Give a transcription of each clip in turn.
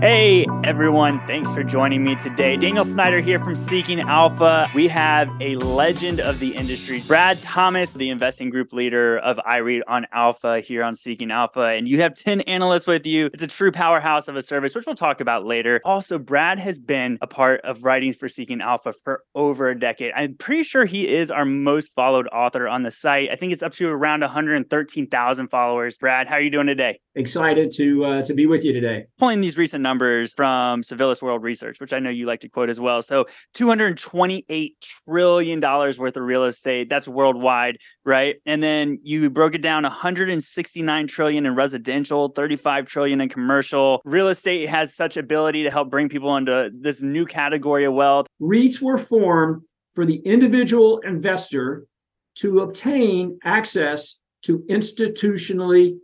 Hey everyone, thanks for joining me today. Daniel Snyder here from Seeking Alpha. We have a legend of the industry, Brad Thomas, the investing group leader of iREIT on Alpha here on Seeking Alpha. And you have 10 analysts with you. It's a true powerhouse of a service, which we'll talk about later. Also, Brad has been a part of writing for Seeking Alpha for over a decade. I'm pretty sure he is our most followed author on the site. I think it's up to around 113,000 followers. Brad, how are you doing today? Excited to uh, to be with you today. Pulling these recent numbers from Savills World Research, which I know you like to quote as well. So $228 trillion worth of real estate. That's worldwide, right? And then you broke it down 169 trillion in residential, 35 trillion in commercial. Real estate has such ability to help bring people into this new category of wealth. REITs were formed for the individual investor to obtain access to institutionally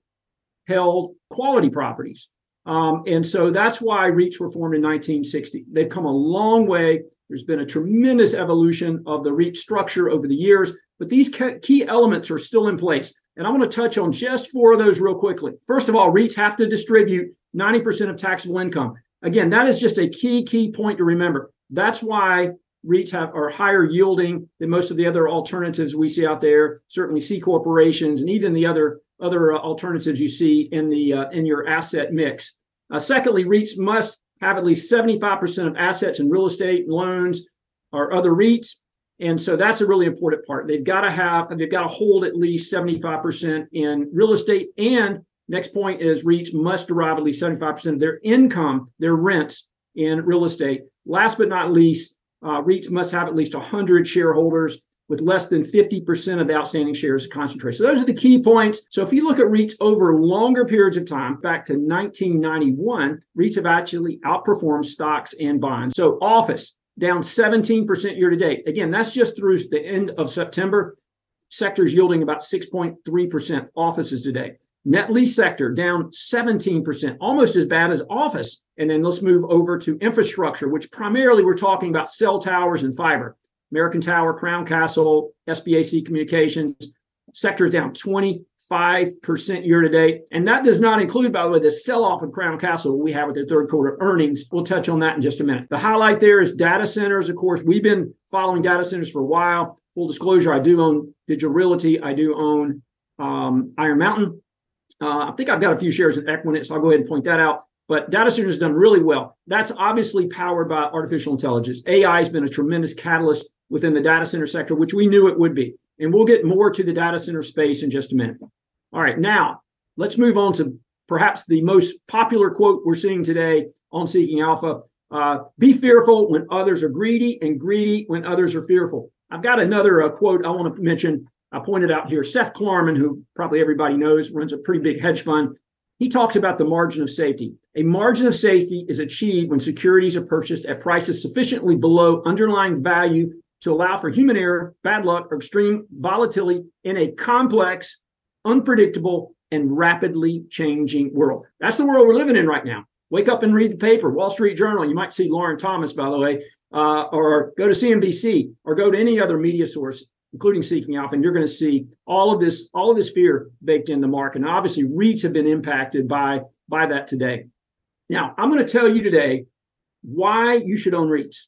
held quality properties. Um, and so that's why REITs were formed in 1960. They've come a long way. There's been a tremendous evolution of the REIT structure over the years, but these key elements are still in place. And I want to touch on just four of those real quickly. First of all, REITs have to distribute 90% of taxable income. Again, that is just a key, key point to remember. That's why REITs have are higher yielding than most of the other alternatives we see out there. Certainly, C corporations and even the other other uh, alternatives you see in the uh, in your asset mix. Uh, secondly, REITs must have at least 75% of assets in real estate, loans, or other REITs. And so that's a really important part. They've got to have, they've got to hold at least 75% in real estate. And next point is REITs must derive at least 75% of their income, their rents in real estate. Last but not least, uh, REITs must have at least 100 shareholders with less than 50% of the outstanding shares concentrated. So those are the key points. So if you look at REITs over longer periods of time, back to 1991, REITs have actually outperformed stocks and bonds. So office down 17% year to date. Again, that's just through the end of September. Sectors yielding about 6.3% offices today. Net lease sector down 17%, almost as bad as office. And then let's move over to infrastructure, which primarily we're talking about cell towers and fiber. American Tower, Crown Castle, SBAC Communications, sectors down 25% year to date. And that does not include, by the way, the sell off of Crown Castle we have with their third quarter earnings. We'll touch on that in just a minute. The highlight there is data centers. Of course, we've been following data centers for a while. Full disclosure, I do own Digital Realty, I do own um, Iron Mountain. Uh, I think I've got a few shares in Equinix, so I'll go ahead and point that out. But data centers done really well. That's obviously powered by artificial intelligence. AI has been a tremendous catalyst within the data center sector, which we knew it would be. And we'll get more to the data center space in just a minute. All right, now let's move on to perhaps the most popular quote we're seeing today on Seeking Alpha. Uh, be fearful when others are greedy, and greedy when others are fearful. I've got another uh, quote I want to mention. I pointed out here. Seth Klarman, who probably everybody knows, runs a pretty big hedge fund. He talks about the margin of safety. A margin of safety is achieved when securities are purchased at prices sufficiently below underlying value to allow for human error, bad luck, or extreme volatility in a complex, unpredictable, and rapidly changing world. That's the world we're living in right now. Wake up and read the paper, Wall Street Journal. You might see Lauren Thomas, by the way, uh, or go to CNBC or go to any other media source, including Seeking Alpha, and you're going to see all of this, all of this fear baked in the market. And obviously, REITs have been impacted by by that today. Now, I'm going to tell you today why you should own REITs.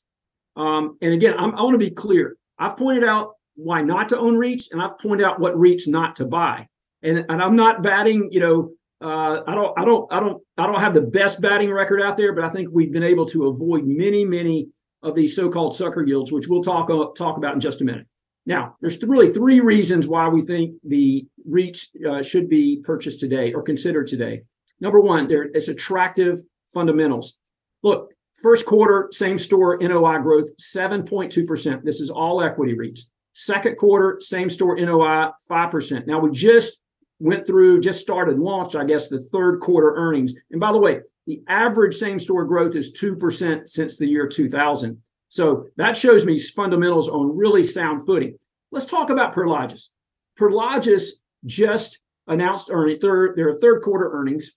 Um, and again, I'm, i want to be clear. I've pointed out why not to own REITs, and I've pointed out what REITs not to buy. And, and I'm not batting, you know, uh, I don't, I don't, I don't, I don't have the best batting record out there, but I think we've been able to avoid many, many of these so-called sucker yields, which we'll talk uh, talk about in just a minute. Now, there's really three reasons why we think the REITs uh, should be purchased today or considered today. Number one, there it's attractive fundamentals. Look, First quarter, same store NOI growth, 7.2%. This is all equity REITs. Second quarter, same store NOI, 5%. Now we just went through, just started, launched, I guess, the third quarter earnings. And by the way, the average same store growth is 2% since the year 2000. So that shows me fundamentals on really sound footing. Let's talk about Prologis. Prologis just announced earnings, third, their third quarter earnings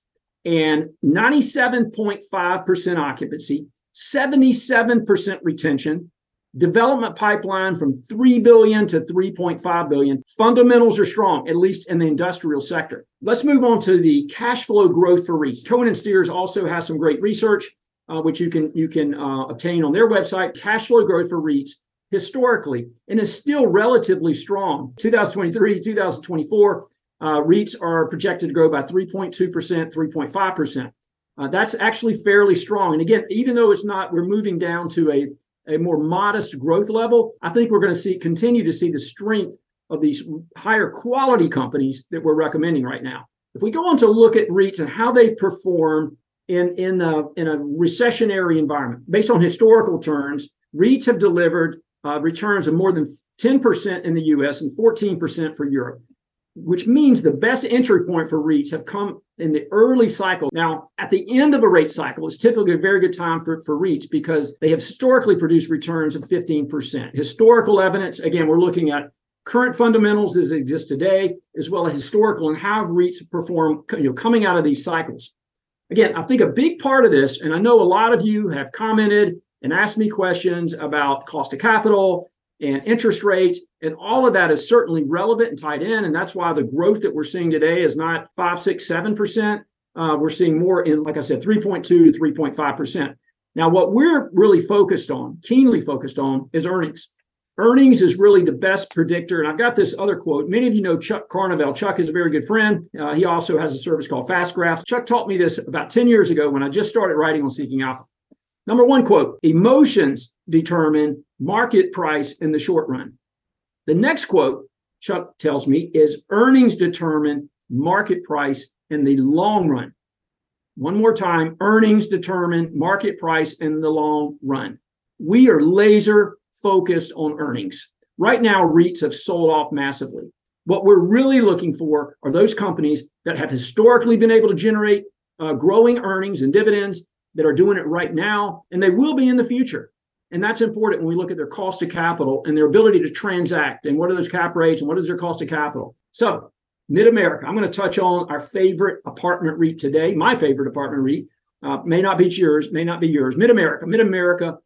and 97.5% occupancy, 77% retention. development pipeline from 3 billion to 3.5 billion. Fundamentals are strong, at least in the industrial sector. Let's move on to the cash flow growth for REITs. Cohen and Steers also has some great research, uh, which you can you can uh, obtain on their website. Cash flow growth for REITs historically and is still relatively strong. 2023, 2024, uh, REITs are projected to grow by 3.2%, 3.5%. Uh, that's actually fairly strong. And again, even though it's not, we're moving down to a a more modest growth level, I think we're going to see continue to see the strength of these higher quality companies that we're recommending right now. If we go on to look at REITs and how they perform in in a, in a recessionary environment, based on historical terms, REITs have delivered uh, returns of more than 10% in the US and 14% for Europe which means the best entry point for REITs have come in the early cycle. Now, at the end of a rate cycle, it's typically a very good time for, for REITs because they have historically produced returns of 15%. Historical evidence, again, we're looking at current fundamentals as they exist today, as well as historical and how REITs perform you know, coming out of these cycles. Again, I think a big part of this, and I know a lot of you have commented and asked me questions about cost of capital and interest rates. And all of that is certainly relevant and tied in. And that's why the growth that we're seeing today is not five, six, seven percent. Uh, we're seeing more in, like I said, 3.2 to 3.5 percent. Now, what we're really focused on, keenly focused on, is earnings. Earnings is really the best predictor. And I've got this other quote. Many of you know Chuck Carnevale. Chuck is a very good friend. Uh, he also has a service called Fast Graphs. Chuck taught me this about 10 years ago when I just started writing on Seeking Alpha. Number one quote emotions determine market price in the short run. The next quote, Chuck tells me, is earnings determine market price in the long run. One more time earnings determine market price in the long run. We are laser focused on earnings. Right now, REITs have sold off massively. What we're really looking for are those companies that have historically been able to generate uh, growing earnings and dividends that are doing it right now, and they will be in the future. And that's important when we look at their cost of capital and their ability to transact and what are those cap rates and what is their cost of capital. So, Mid America, I'm going to touch on our favorite apartment REIT today, my favorite apartment REIT. Uh, may not be yours, may not be yours. Mid America, Mid America,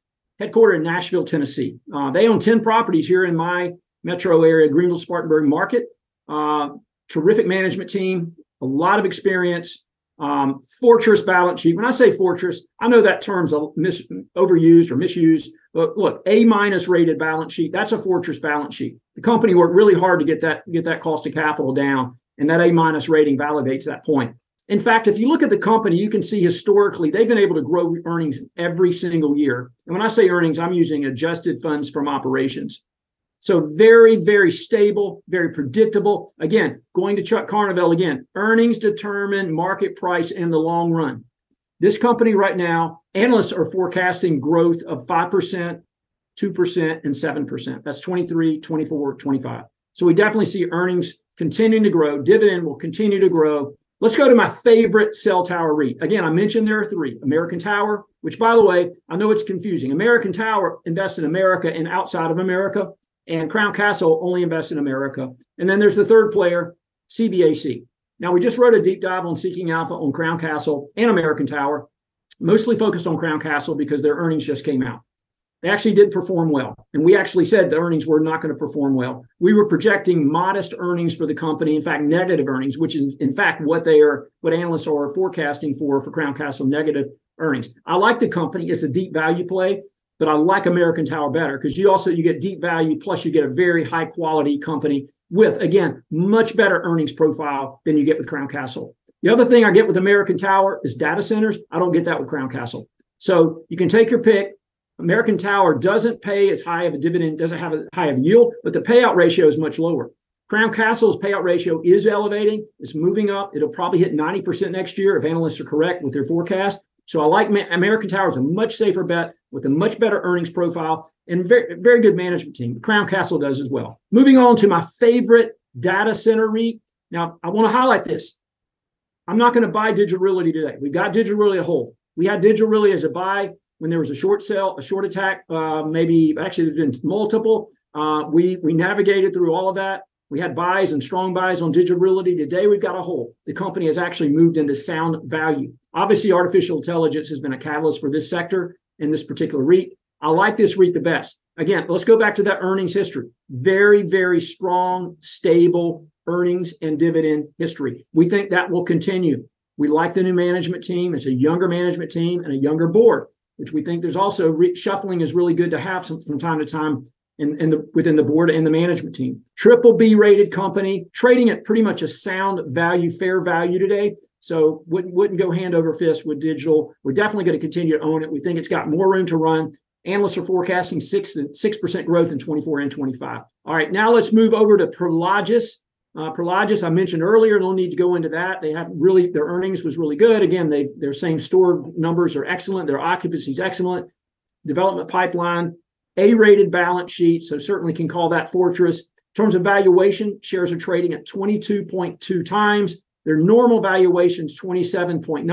headquartered in Nashville, Tennessee. Uh, they own 10 properties here in my metro area, Greenville Spartanburg market. Uh, terrific management team, a lot of experience, um, fortress balance sheet. When I say fortress, I know that term's mis- overused or misused. But look, A minus rated balance sheet. That's a fortress balance sheet. The company worked really hard to get that get that cost of capital down, and that A minus rating validates that point. In fact, if you look at the company, you can see historically they've been able to grow earnings every single year. And when I say earnings, I'm using adjusted funds from operations. So very, very stable, very predictable. Again, going to Chuck Carnevale again, earnings determine market price in the long run. This company right now, analysts are forecasting growth of 5%, 2%, and 7%. That's 23, 24, 25. So we definitely see earnings continuing to grow. Dividend will continue to grow. Let's go to my favorite cell tower REIT. Again, I mentioned there are three American Tower, which, by the way, I know it's confusing. American Tower invests in America and outside of America and Crown Castle only invests in America. And then there's the third player, CBAC. Now, we just wrote a deep dive on Seeking Alpha on Crown Castle and American Tower, mostly focused on Crown Castle because their earnings just came out. They actually did perform well. And we actually said the earnings were not going to perform well. We were projecting modest earnings for the company, in fact, negative earnings, which is in fact what they are, what analysts are forecasting for for Crown Castle negative earnings. I like the company. It's a deep value play but I like American Tower better because you also you get deep value plus you get a very high quality company with again much better earnings profile than you get with Crown Castle. The other thing I get with American Tower is data centers. I don't get that with Crown Castle. So you can take your pick. American Tower doesn't pay as high of a dividend, doesn't have a high of yield, but the payout ratio is much lower. Crown Castle's payout ratio is elevating. It's moving up. It'll probably hit 90% next year if analysts are correct with their forecast. So I like American Tower is a much safer bet with a much better earnings profile and very, very good management team. Crown Castle does as well. Moving on to my favorite data center REIT. Now, I want to highlight this. I'm not going to buy Digital Realty today. We've got Digital Realty a whole. We had Digital Realty as a buy when there was a short sale, a short attack, uh, maybe actually there's been multiple. Uh, we we navigated through all of that. We had buys and strong buys on digital realty. Today, we've got a hole. The company has actually moved into sound value. Obviously, artificial intelligence has been a catalyst for this sector and this particular REIT. I like this REIT the best. again, let's go back to that earnings history. Very, very strong, stable earnings and dividend history. We think that will continue. We like the new management team. It's a younger management team and a younger board, which we think there's also re- shuffling is really good to have some, from time to time in, in the, within the board and the management team. Triple B rated company, trading at pretty much a sound value, fair value today. So wouldn't wouldn't go hand over fist with digital. We're definitely going to continue to own it. We think it's got more room to run. Analysts are forecasting six six percent growth in 24 and 25. All right, now let's move over to Prologis. Uh, Prologis, I mentioned earlier, no need to go into that. They have really their earnings was really good. Again, they their same store numbers are excellent. Their occupancy is excellent. Development pipeline, A-rated balance sheet, so certainly can call that fortress. In terms of valuation, shares are trading at 22.2 times. Their normal valuation is 27.9.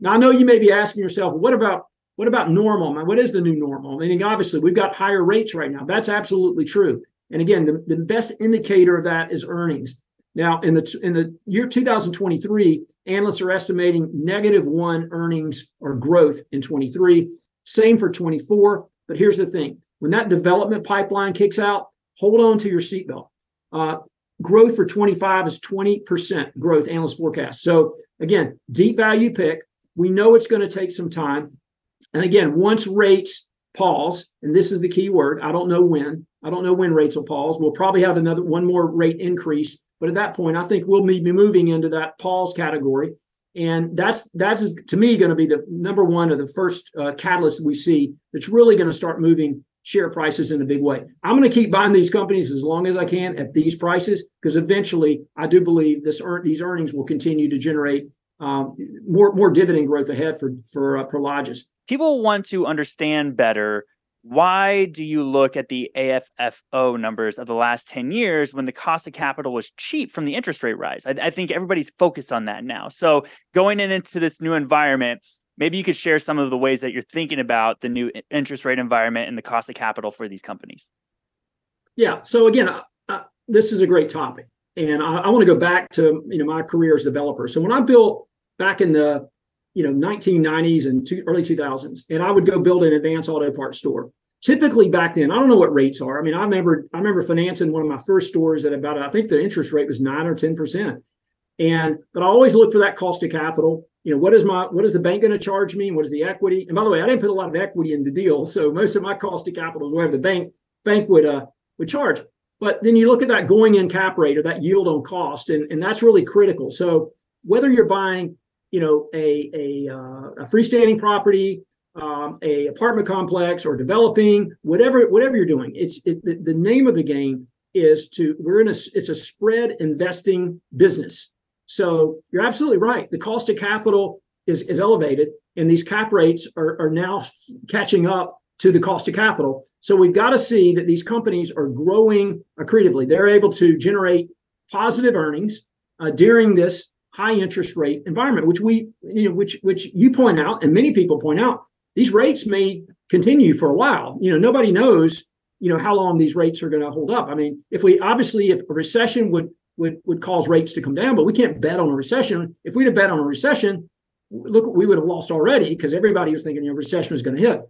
Now I know you may be asking yourself, what about what about normal? What is the new normal? I mean, obviously, we've got higher rates right now. That's absolutely true. And again, the, the best indicator of that is earnings. Now, in the in the year 2023, analysts are estimating negative one earnings or growth in 23. Same for 24. But here's the thing: when that development pipeline kicks out, hold on to your seatbelt. Uh, growth for 25 is 20% growth analyst forecast. So again, deep value pick. We know it's going to take some time. And again, once rates pause, and this is the key word, I don't know when. I don't know when rates will pause. We'll probably have another one more rate increase, but at that point, I think we'll be moving into that pause category, and that's that's to me going to be the number one or the first uh, catalyst we see that's really going to start moving share prices in a big way. I'm going to keep buying these companies as long as I can at these prices because eventually, I do believe this earn, these earnings will continue to generate um, more more dividend growth ahead for for uh, Prologis people want to understand better why do you look at the AFFO numbers of the last 10 years when the cost of capital was cheap from the interest rate rise? I, I, think everybody's focused on that now. So, going in into this new environment, maybe you could share some of the ways that you're thinking about the new interest rate environment and the cost of capital for these companies. Yeah. So, again, this is a great topic. And I, I want to go back to you know my career as a developer. So, when I built back in the you know 1990s and two, early 2000s and i would go build an advanced auto parts store typically back then i don't know what rates are i mean i remember i remember financing one of my first stores at about i think the interest rate was 9 or 10 percent and but i always look for that cost of capital you know what is my what is the bank going to charge me? What is the equity? And by the way i didn't put a lot of equity in the deal so most of my cost of capital is whatever the bank bank would uh would charge. But then you look at that going in cap rate or that yield on cost and, and that's really critical. So whether you're buying you know a a, uh, a freestanding property um, a apartment complex or developing whatever whatever you're doing it's it, the, the name of the game is to we're in a it's a spread investing business so you're absolutely right the cost of capital is is elevated and these cap rates are, are now catching up to the cost of capital so we've got to see that these companies are growing accretively they're able to generate positive earnings uh, during this high interest rate environment, which we, you know, which which you point out, and many people point out, these rates may continue for a while. You know, nobody knows, you know, how long these rates are going to hold up. I mean, if we obviously, if a recession would would would cause rates to come down, but we can't bet on a recession. If we'd have bet on a recession, look, we would have lost already because everybody was thinking, you know, recession was going to hit.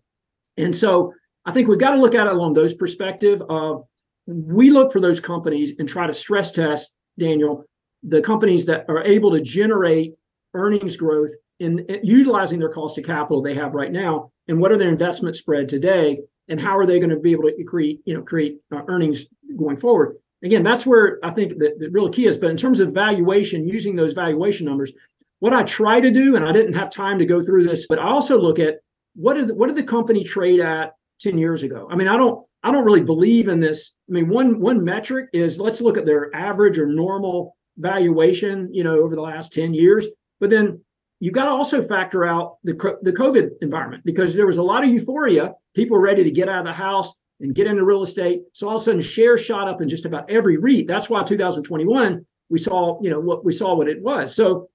And so I think we've got to look at it along those perspective of we look for those companies and try to stress test, Daniel, the companies that are able to generate earnings growth in, in utilizing their cost of capital they have right now, and what are their investment spread today, and how are they going to be able to create you know create uh, earnings going forward. Again, that's where I think the, the real key is. But in terms of valuation, using those valuation numbers, what I try to do, and I didn't have time to go through this, but I also look at what did what did the company trade at 10 years ago? I mean, I don't I don't really believe in this. I mean, one one metric is let's look at their average or normal valuation, you know, over the last 10 years. But then you've got to also factor out the, the COVID environment because there was a lot of euphoria. People were ready to get out of the house and get into real estate. So all of a sudden shares shot up in just about every REIT. That's why 2021, we saw, you know, what we saw what it was. So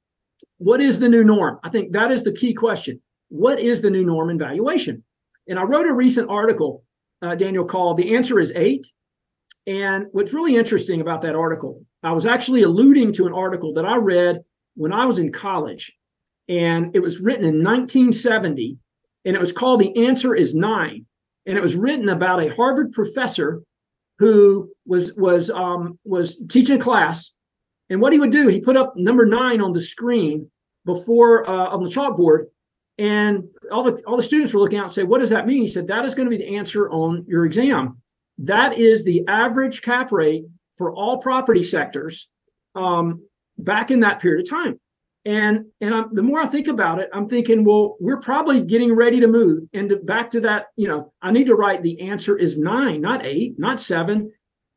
what is the new norm? I think that is the key question. What is the new norm in valuation? And I wrote a recent article, uh, Daniel, called The Answer is Eight. And what's really interesting about that article, I was actually alluding to an article that I read when I was in college. And it was written in 1970, and it was called The Answer is Nine. And it was written about a Harvard professor who was was um, was teaching a class, and what he would do, he put up number nine on the screen before uh, on the chalkboard, and all the all the students were looking out and say, "What does that mean?" He said, "That is going to be the answer on your exam. That is the average cap rate for all property sectors um, back in that period of time." And and I'm, the more I think about it, I'm thinking, well, we're probably getting ready to move into back to that. You know, I need to write the answer is nine, not eight, not seven.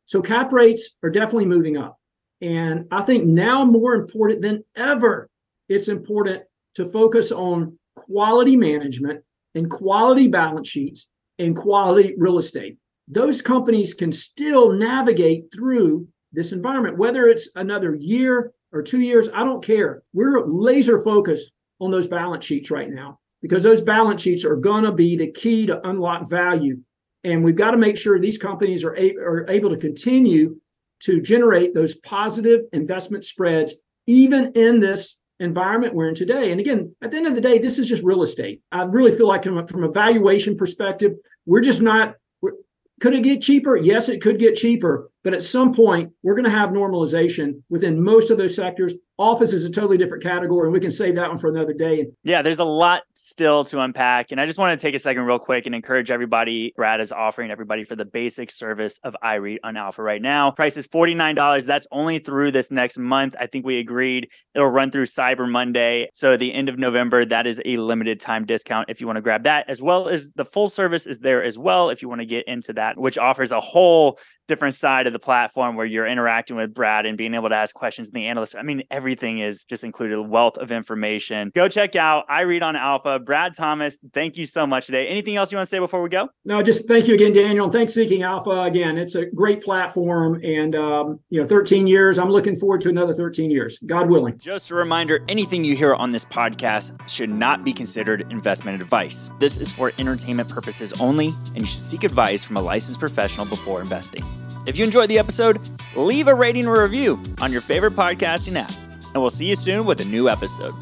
So cap rates are definitely moving up, and I think now more important than ever, it's important to focus on quality management and quality balance sheets and quality real estate. Those companies can still navigate through this environment, whether it's another year or two years, I don't care. We're laser focused on those balance sheets right now because those balance sheets are going to be the key to unlock value. And we've got to make sure these companies are, a- are able to continue to generate those positive investment spreads, even in this environment we're in today. And again, at the end of the day, this is just real estate. I really feel like from a, from a valuation perspective, we're just not could it get cheaper? Yes, it could get cheaper. But at some point, we're going to have normalization within most of those sectors. Office is a totally different category, and we can save that one for another day. Yeah, there's a lot still to unpack. And I just want to take a second, real quick, and encourage everybody. Brad is offering everybody for the basic service of iREIT on Alpha right now. Price is $49. That's only through this next month. I think we agreed it'll run through Cyber Monday. So the end of November, that is a limited time discount if you want to grab that, as well as the full service is there as well if you want to get into that, which offers a whole different side of the platform where you're interacting with Brad and being able to ask questions and the analyst. I mean, everything is just included a wealth of information. Go check out iREIT on Alpha. Brad Thomas, thank you so much today. Anything else you want to say before we go? No, just thank you again, Daniel. And thanks Seeking Alpha again. It's a great platform and um, you know, 13 years. I'm looking forward to another 13 years, God willing. Just a reminder, anything you hear on this podcast should not be considered investment advice. This is for entertainment purposes only, and you should seek advice from a licensed professional before investing. If you enjoyed the episode, leave a rating or review on your favorite podcasting app, and we'll see you soon with a new episode.